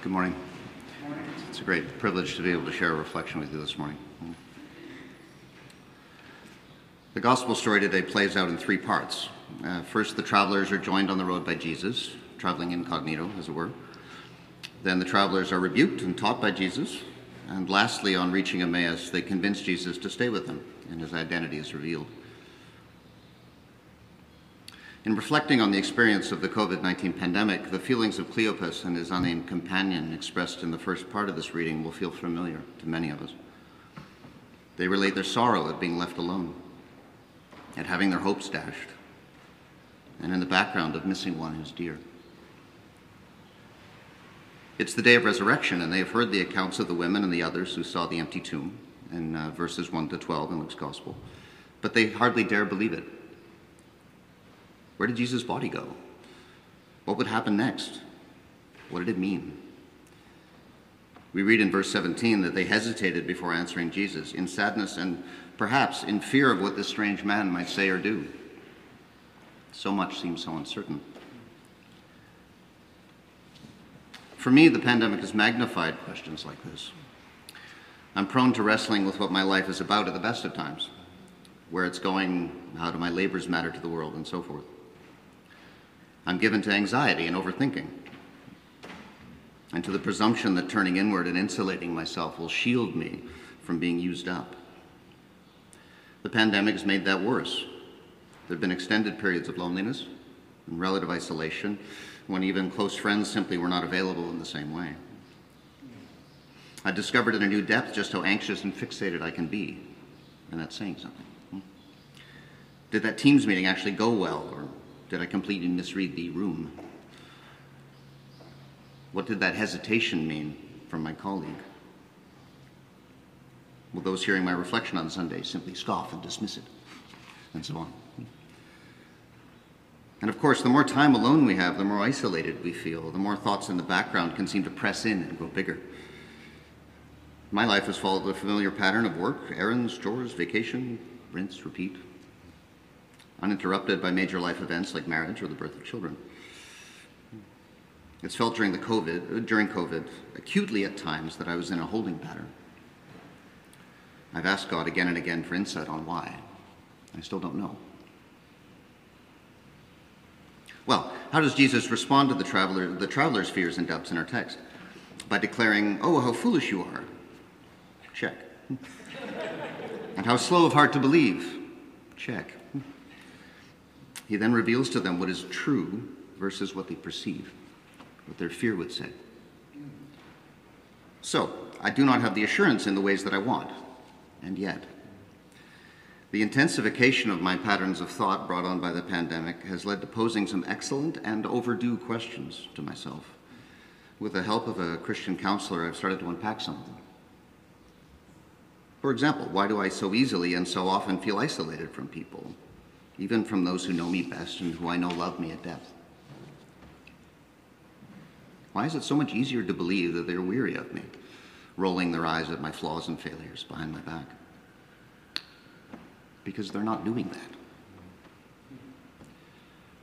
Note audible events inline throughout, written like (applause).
Good morning. It's a great privilege to be able to share a reflection with you this morning. The gospel story today plays out in three parts. Uh, first, the travelers are joined on the road by Jesus, traveling incognito, as it were. Then the travelers are rebuked and taught by Jesus. And lastly, on reaching Emmaus, they convince Jesus to stay with them, and his identity is revealed. In reflecting on the experience of the COVID 19 pandemic, the feelings of Cleopas and his unnamed companion expressed in the first part of this reading will feel familiar to many of us. They relate their sorrow at being left alone, at having their hopes dashed, and in the background of missing one who's dear. It's the day of resurrection, and they have heard the accounts of the women and the others who saw the empty tomb in uh, verses 1 to 12 in Luke's Gospel, but they hardly dare believe it. Where did Jesus' body go? What would happen next? What did it mean? We read in verse 17 that they hesitated before answering Jesus in sadness and perhaps in fear of what this strange man might say or do. So much seems so uncertain. For me, the pandemic has magnified questions like this. I'm prone to wrestling with what my life is about at the best of times, where it's going, how do my labors matter to the world, and so forth. I'm given to anxiety and overthinking, and to the presumption that turning inward and insulating myself will shield me from being used up. The pandemic has made that worse. There have been extended periods of loneliness and relative isolation when even close friends simply were not available in the same way. I discovered in a new depth just how anxious and fixated I can be, and that's saying something. Hmm? Did that Teams meeting actually go well, or did I completely misread the room? What did that hesitation mean from my colleague? Will those hearing my reflection on Sunday simply scoff and dismiss it? And so on. And of course, the more time alone we have, the more isolated we feel, the more thoughts in the background can seem to press in and grow bigger. My life has followed the familiar pattern of work, errands, chores, vacation, rinse, repeat uninterrupted by major life events like marriage or the birth of children. It's felt during the COVID, uh, during COVID, acutely at times that I was in a holding pattern. I've asked God again and again for insight on why. I still don't know. Well, how does Jesus respond to the traveler, the traveler's fears and doubts in our text? By declaring, "Oh, how foolish you are." Check. (laughs) and how slow of heart to believe. Check. He then reveals to them what is true versus what they perceive, what their fear would say. So, I do not have the assurance in the ways that I want, and yet. The intensification of my patterns of thought brought on by the pandemic has led to posing some excellent and overdue questions to myself. With the help of a Christian counselor, I've started to unpack some of them. For example, why do I so easily and so often feel isolated from people? Even from those who know me best and who I know love me at depth? Why is it so much easier to believe that they're weary of me, rolling their eyes at my flaws and failures behind my back? Because they're not doing that.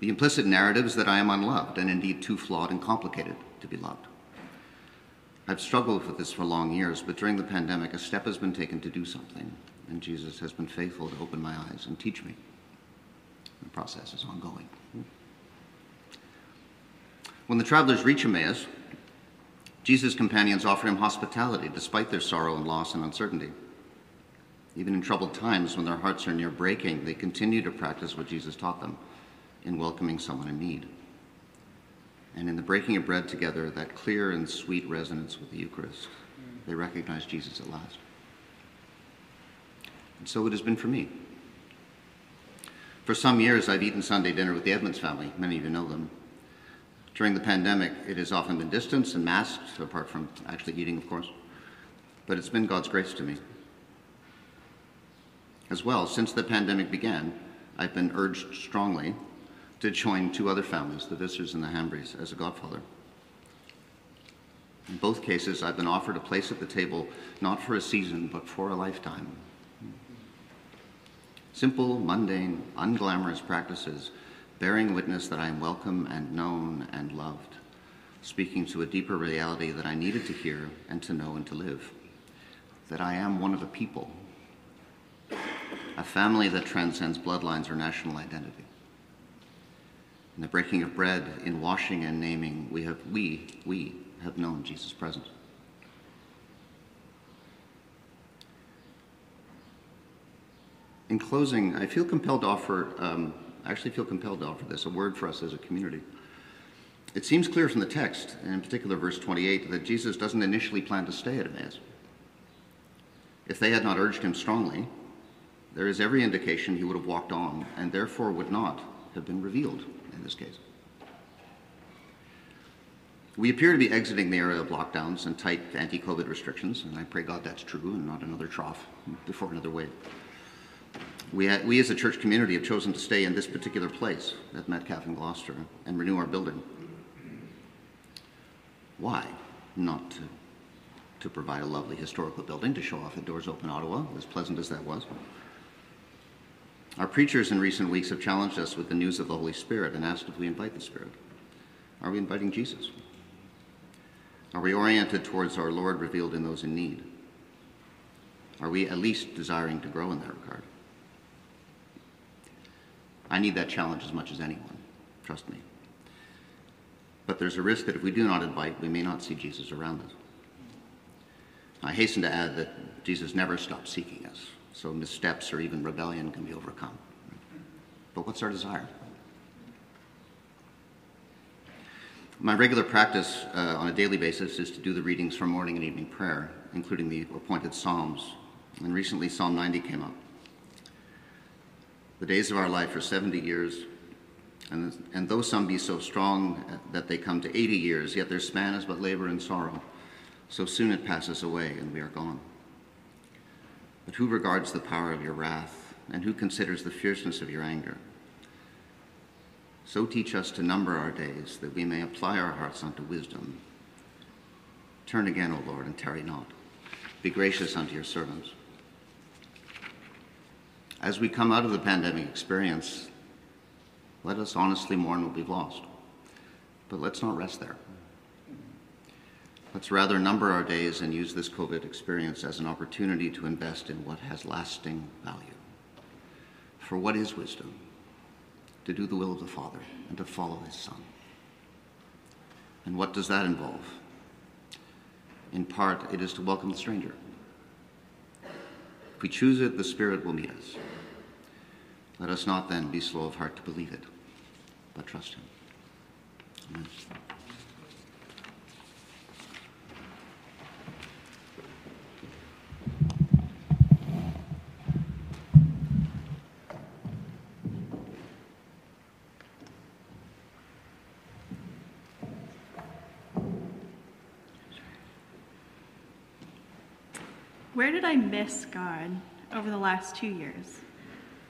The implicit narrative is that I am unloved and indeed too flawed and complicated to be loved. I've struggled with this for long years, but during the pandemic, a step has been taken to do something, and Jesus has been faithful to open my eyes and teach me. The process is ongoing. When the travelers reach Emmaus, Jesus' companions offer him hospitality despite their sorrow and loss and uncertainty. Even in troubled times when their hearts are near breaking, they continue to practice what Jesus taught them in welcoming someone in need. And in the breaking of bread together, that clear and sweet resonance with the Eucharist, they recognize Jesus at last. And so it has been for me. For some years, I've eaten Sunday dinner with the Edmonds family. Many of you know them. During the pandemic, it has often been distanced and masked, apart from actually eating, of course. But it's been God's grace to me. As well, since the pandemic began, I've been urged strongly to join two other families, the Visers and the Hambrys, as a godfather. In both cases, I've been offered a place at the table not for a season, but for a lifetime. Simple, mundane, unglamorous practices bearing witness that I am welcome and known and loved. speaking to a deeper reality that I needed to hear and to know and to live. That I am one of a people, a family that transcends bloodlines or national identity. In the breaking of bread, in washing and naming, we have we we have known Jesus' presence. In closing, I feel compelled to offer, um, I actually feel compelled to offer this, a word for us as a community. It seems clear from the text, and in particular verse 28, that Jesus doesn't initially plan to stay at Emmaus. If they had not urged him strongly, there is every indication he would have walked on and therefore would not have been revealed in this case. We appear to be exiting the era of lockdowns and tight anti COVID restrictions, and I pray God that's true and not another trough before another wave. We, we as a church community have chosen to stay in this particular place at Metcalfe and Gloucester and renew our building. Why? Not to, to provide a lovely historical building to show off at Doors Open Ottawa, as pleasant as that was. Our preachers in recent weeks have challenged us with the news of the Holy Spirit and asked if we invite the Spirit. Are we inviting Jesus? Are we oriented towards our Lord revealed in those in need? Are we at least desiring to grow in that regard? I need that challenge as much as anyone, trust me. But there's a risk that if we do not invite, we may not see Jesus around us. I hasten to add that Jesus never stops seeking us, so missteps or even rebellion can be overcome. But what's our desire? My regular practice uh, on a daily basis is to do the readings from morning and evening prayer, including the appointed Psalms. And recently, Psalm 90 came up. The days of our life are 70 years, and, and though some be so strong that they come to 80 years, yet their span is but labor and sorrow. So soon it passes away, and we are gone. But who regards the power of your wrath, and who considers the fierceness of your anger? So teach us to number our days, that we may apply our hearts unto wisdom. Turn again, O Lord, and tarry not. Be gracious unto your servants. As we come out of the pandemic experience, let us honestly mourn what we've lost. But let's not rest there. Let's rather number our days and use this COVID experience as an opportunity to invest in what has lasting value. For what is wisdom? To do the will of the Father and to follow his Son. And what does that involve? In part, it is to welcome the stranger. If we choose it, the Spirit will meet us. Let us not then be slow of heart to believe it, but trust Him. Amen. Where did I miss God over the last two years?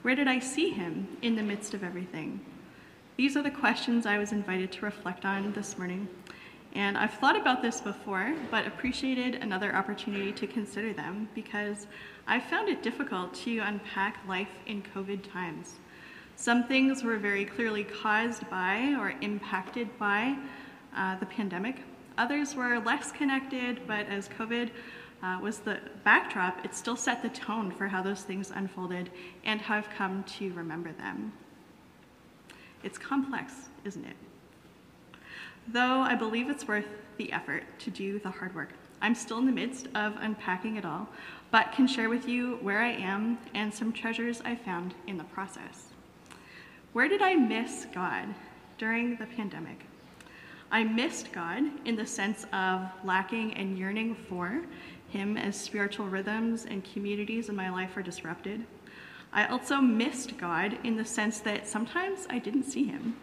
Where did I see him in the midst of everything? These are the questions I was invited to reflect on this morning. And I've thought about this before, but appreciated another opportunity to consider them because I found it difficult to unpack life in COVID times. Some things were very clearly caused by or impacted by uh, the pandemic. Others were less connected, but as COVID uh, was the backdrop, it still set the tone for how those things unfolded and how I've come to remember them. It's complex, isn't it? Though I believe it's worth the effort to do the hard work. I'm still in the midst of unpacking it all, but can share with you where I am and some treasures I found in the process. Where did I miss God during the pandemic? I missed God in the sense of lacking and yearning for him as spiritual rhythms and communities in my life are disrupted. I also missed God in the sense that sometimes I didn't see him.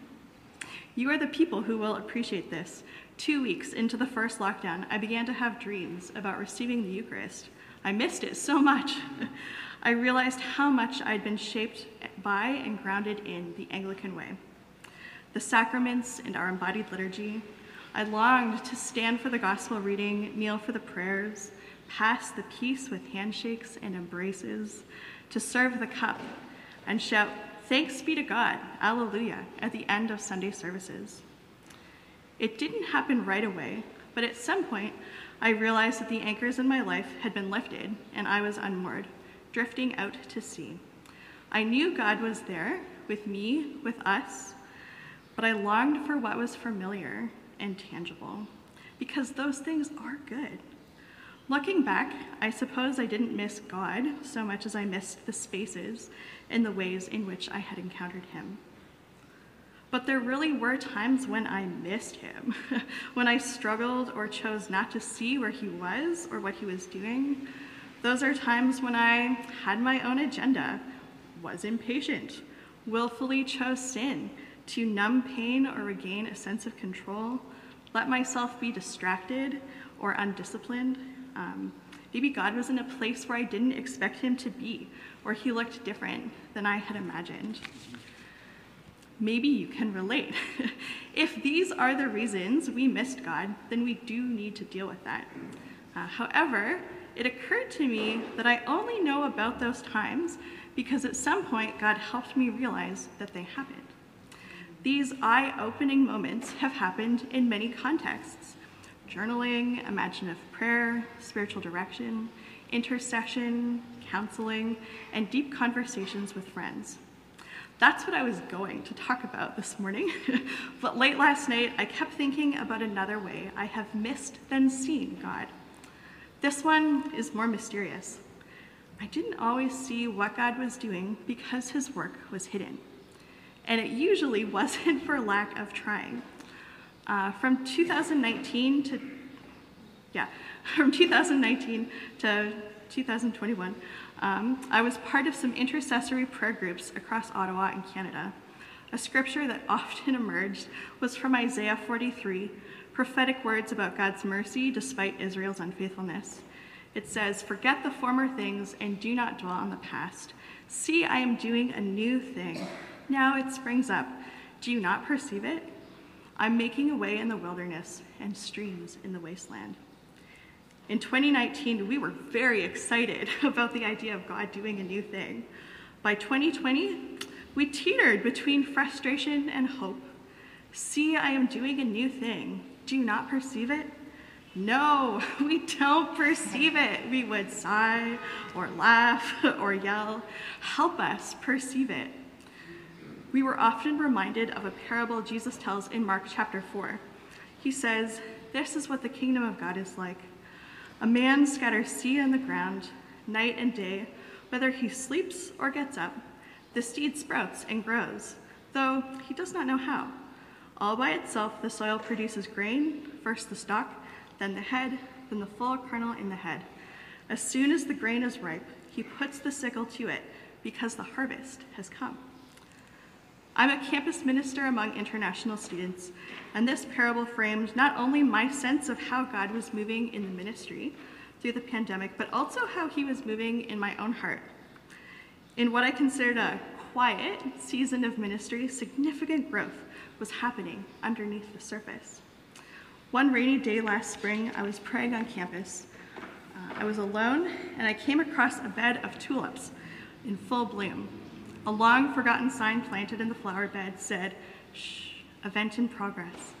You are the people who will appreciate this. Two weeks into the first lockdown, I began to have dreams about receiving the Eucharist. I missed it so much. (laughs) I realized how much I'd been shaped by and grounded in the Anglican way. The sacraments and our embodied liturgy. I longed to stand for the gospel reading, kneel for the prayers, pass the peace with handshakes and embraces, to serve the cup and shout, Thanks be to God, Alleluia, at the end of Sunday services. It didn't happen right away, but at some point, I realized that the anchors in my life had been lifted and I was unmoored, drifting out to sea. I knew God was there with me, with us, but I longed for what was familiar and tangible because those things are good. Looking back, I suppose I didn't miss God so much as I missed the spaces and the ways in which I had encountered Him. But there really were times when I missed Him, (laughs) when I struggled or chose not to see where He was or what He was doing. Those are times when I had my own agenda, was impatient, willfully chose sin to numb pain or regain a sense of control, let myself be distracted or undisciplined. Um, maybe God was in a place where I didn't expect him to be, or he looked different than I had imagined. Maybe you can relate. (laughs) if these are the reasons we missed God, then we do need to deal with that. Uh, however, it occurred to me that I only know about those times because at some point God helped me realize that they happened. These eye opening moments have happened in many contexts journaling, imaginative prayer, spiritual direction, intercession, counseling, and deep conversations with friends. That's what I was going to talk about this morning, (laughs) but late last night I kept thinking about another way I have missed then seen God. This one is more mysterious. I didn't always see what God was doing because his work was hidden. And it usually (laughs) wasn't for lack of trying. Uh, from 2019 to, yeah, (laughs) from 2019 to 2021, um, I was part of some intercessory prayer groups across Ottawa and Canada. A scripture that (laughs) often emerged was from Isaiah 43, prophetic words about God's mercy despite Israel's unfaithfulness. It says, Forget the former things and do not dwell on the past. See, I am doing a new thing. Now it springs up. Do you not perceive it? I'm making a way in the wilderness and streams in the wasteland. In 2019, we were very excited (laughs) about the idea of God doing a new thing. By 2020, we teetered between frustration and hope. See, I am doing a new thing. Do you not perceive it? No, (laughs) we don't perceive it. We would sigh or laugh (laughs) or yell. Help us perceive it. We were often reminded of a parable Jesus tells in Mark chapter 4. He says, This is what the kingdom of God is like. A man scatters seed on the ground night and day, whether he sleeps or gets up. The seed sprouts and grows, though he does not know how. All by itself, the soil produces grain, first the stalk, then the head, then the full kernel in the head. As soon as the grain is ripe, he puts the sickle to it because the harvest has come. I'm a campus minister among international students, and this parable framed not only my sense of how God was moving in the ministry through the pandemic, but also how he was moving in my own heart. In what I considered a quiet season of ministry, significant growth was happening underneath the surface. One rainy day last spring, I was praying on campus. Uh, I was alone, and I came across a bed of tulips in full bloom. A long forgotten sign planted in the flower bed said, Shh, event in progress.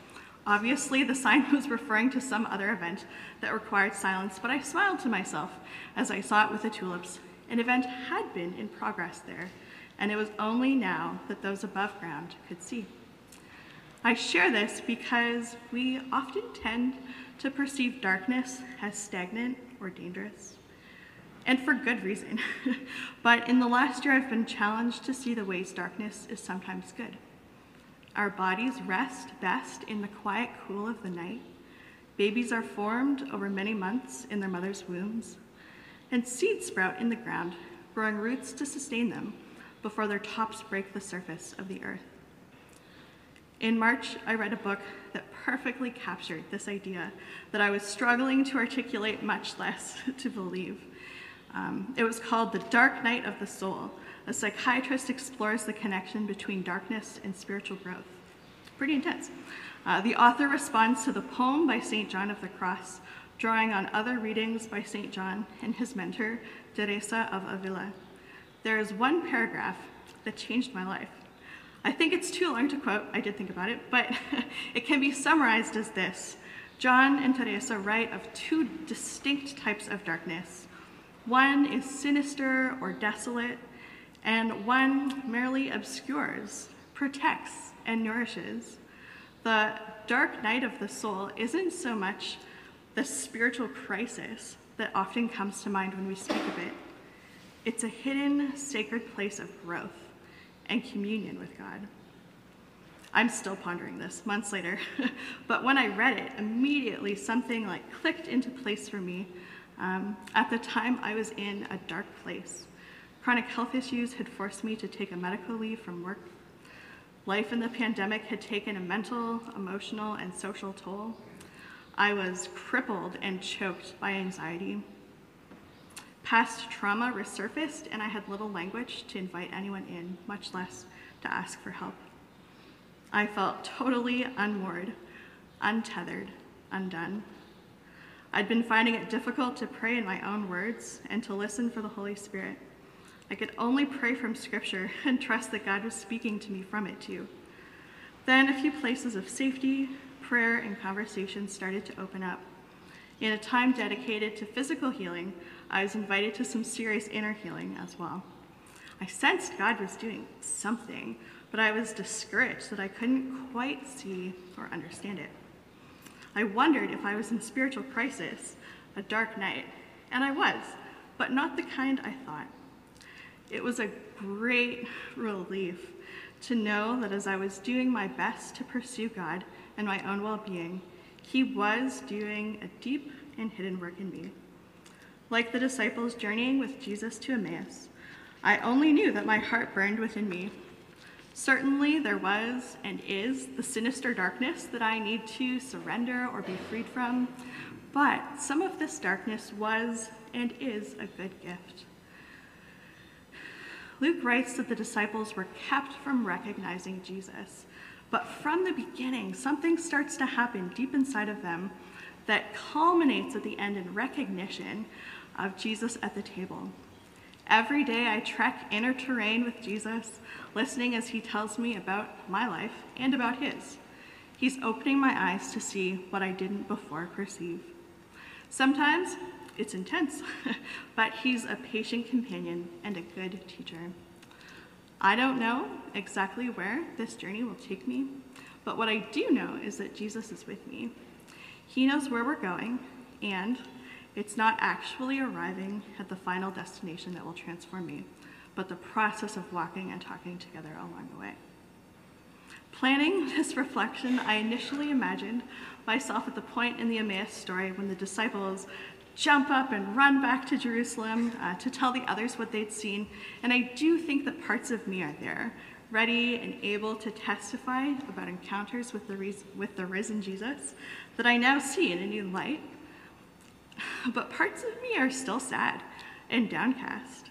Obviously, the sign (laughs) was referring to some other event that required silence, but I smiled to myself as I saw it with the tulips. An event had been in progress there, and it was only now that those above ground could see. I share this because we often tend to perceive darkness as stagnant or dangerous, and for good reason. (laughs) but in the last year, I've been challenged to see the ways darkness is sometimes good. Our bodies rest best in the quiet cool of the night. Babies are formed over many months in their mother's wombs, and seeds sprout in the ground, growing roots to sustain them before their tops break the surface of the earth. In March, I read a book that perfectly captured this idea that I was struggling to articulate, much less (laughs) to believe. Um, it was called The Dark Night of the Soul. A psychiatrist explores the connection between darkness and spiritual growth. Pretty intense. Uh, the author responds to the poem by St. John of the Cross, drawing on other readings by St. John and his mentor, Teresa of Avila. There is one paragraph that changed my life. I think it's too long to quote, I did think about it, but (laughs) it can be summarized as this John and Teresa write of two distinct types of darkness. One is sinister or desolate, and one merely obscures, protects, and nourishes. The dark night of the soul isn't so much the spiritual crisis that often comes to mind when we speak of it. It's a hidden, sacred place of growth and communion with God. I'm still pondering this months later, (laughs) but when I read it, immediately something like clicked into place for me. Um, at the time, I was in a dark place. Chronic health issues had forced me to take a medical leave from work. Life in the pandemic had taken a mental, emotional, and social toll. I was crippled and choked by anxiety. Past trauma resurfaced, and I had little language to invite anyone in, much less to ask for help. I felt totally unmoored, untethered, undone. I'd been finding it difficult to pray in my own words and to listen for the Holy Spirit. I could only pray from Scripture (laughs) and trust that God was speaking to me from it too. Then a few places of safety, prayer, and conversation started to open up. In a time dedicated to physical healing, I was invited to some serious inner healing as well. I sensed God was doing something, but I was discouraged that I couldn't quite see or understand it. I wondered if I was in spiritual crisis, a dark night, and I was, but not the kind I thought. It was a great relief to know that as I was doing my best to pursue God and my own well being, He was doing a deep and hidden work in me. Like the disciples journeying with Jesus to Emmaus, I only knew that my heart burned within me Certainly, there was and is the sinister darkness that I need to surrender or be freed from, but some of this darkness was and is a good gift. Luke writes that the disciples were kept from recognizing Jesus, but from the beginning, something starts to happen deep inside of them that culminates at the end in recognition of Jesus at the table. Every day I trek inner terrain with Jesus, listening as he tells me about my life and about his. He's opening my eyes to see what I didn't before perceive. Sometimes it's intense, (laughs) but he's a patient companion and a good teacher. I don't know exactly where this journey will take me, but what I do know is that Jesus is with me. He knows where we're going, and it's not actually arriving at the final destination that will transform me, but the process of walking and talking together along the way. Planning (laughs) this reflection, I initially imagined myself at the point in the Emmaus story when the disciples jump up and run back to Jerusalem uh, to tell the others what they'd seen. And I do think that parts of me are there, ready and able to testify about encounters with the, with the risen Jesus that I now see in a new light (sighs) but parts of me are still sad and downcast.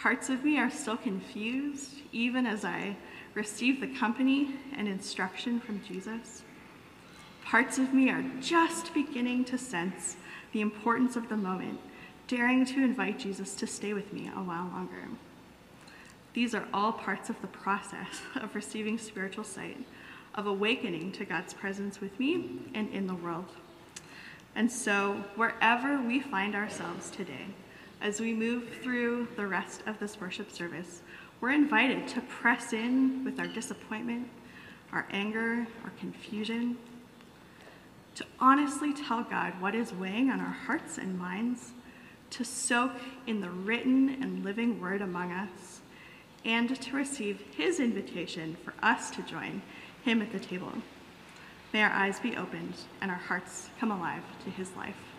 Parts of me are still confused, even as I receive the company and instruction from Jesus. Parts of me are just beginning to sense the importance of the moment, daring to invite Jesus to stay with me a while longer. These are all parts of the process (laughs) of receiving spiritual sight, of awakening to God's presence with me and in the world. And so, wherever we find ourselves today, as we move through the rest of this worship service, we're invited to press in with our disappointment, our anger, our confusion, to honestly tell God what is weighing on our hearts and minds, to soak in the written and living word among us, and to receive His invitation for us to join Him at the table. May our eyes be opened and our hearts come alive to his life.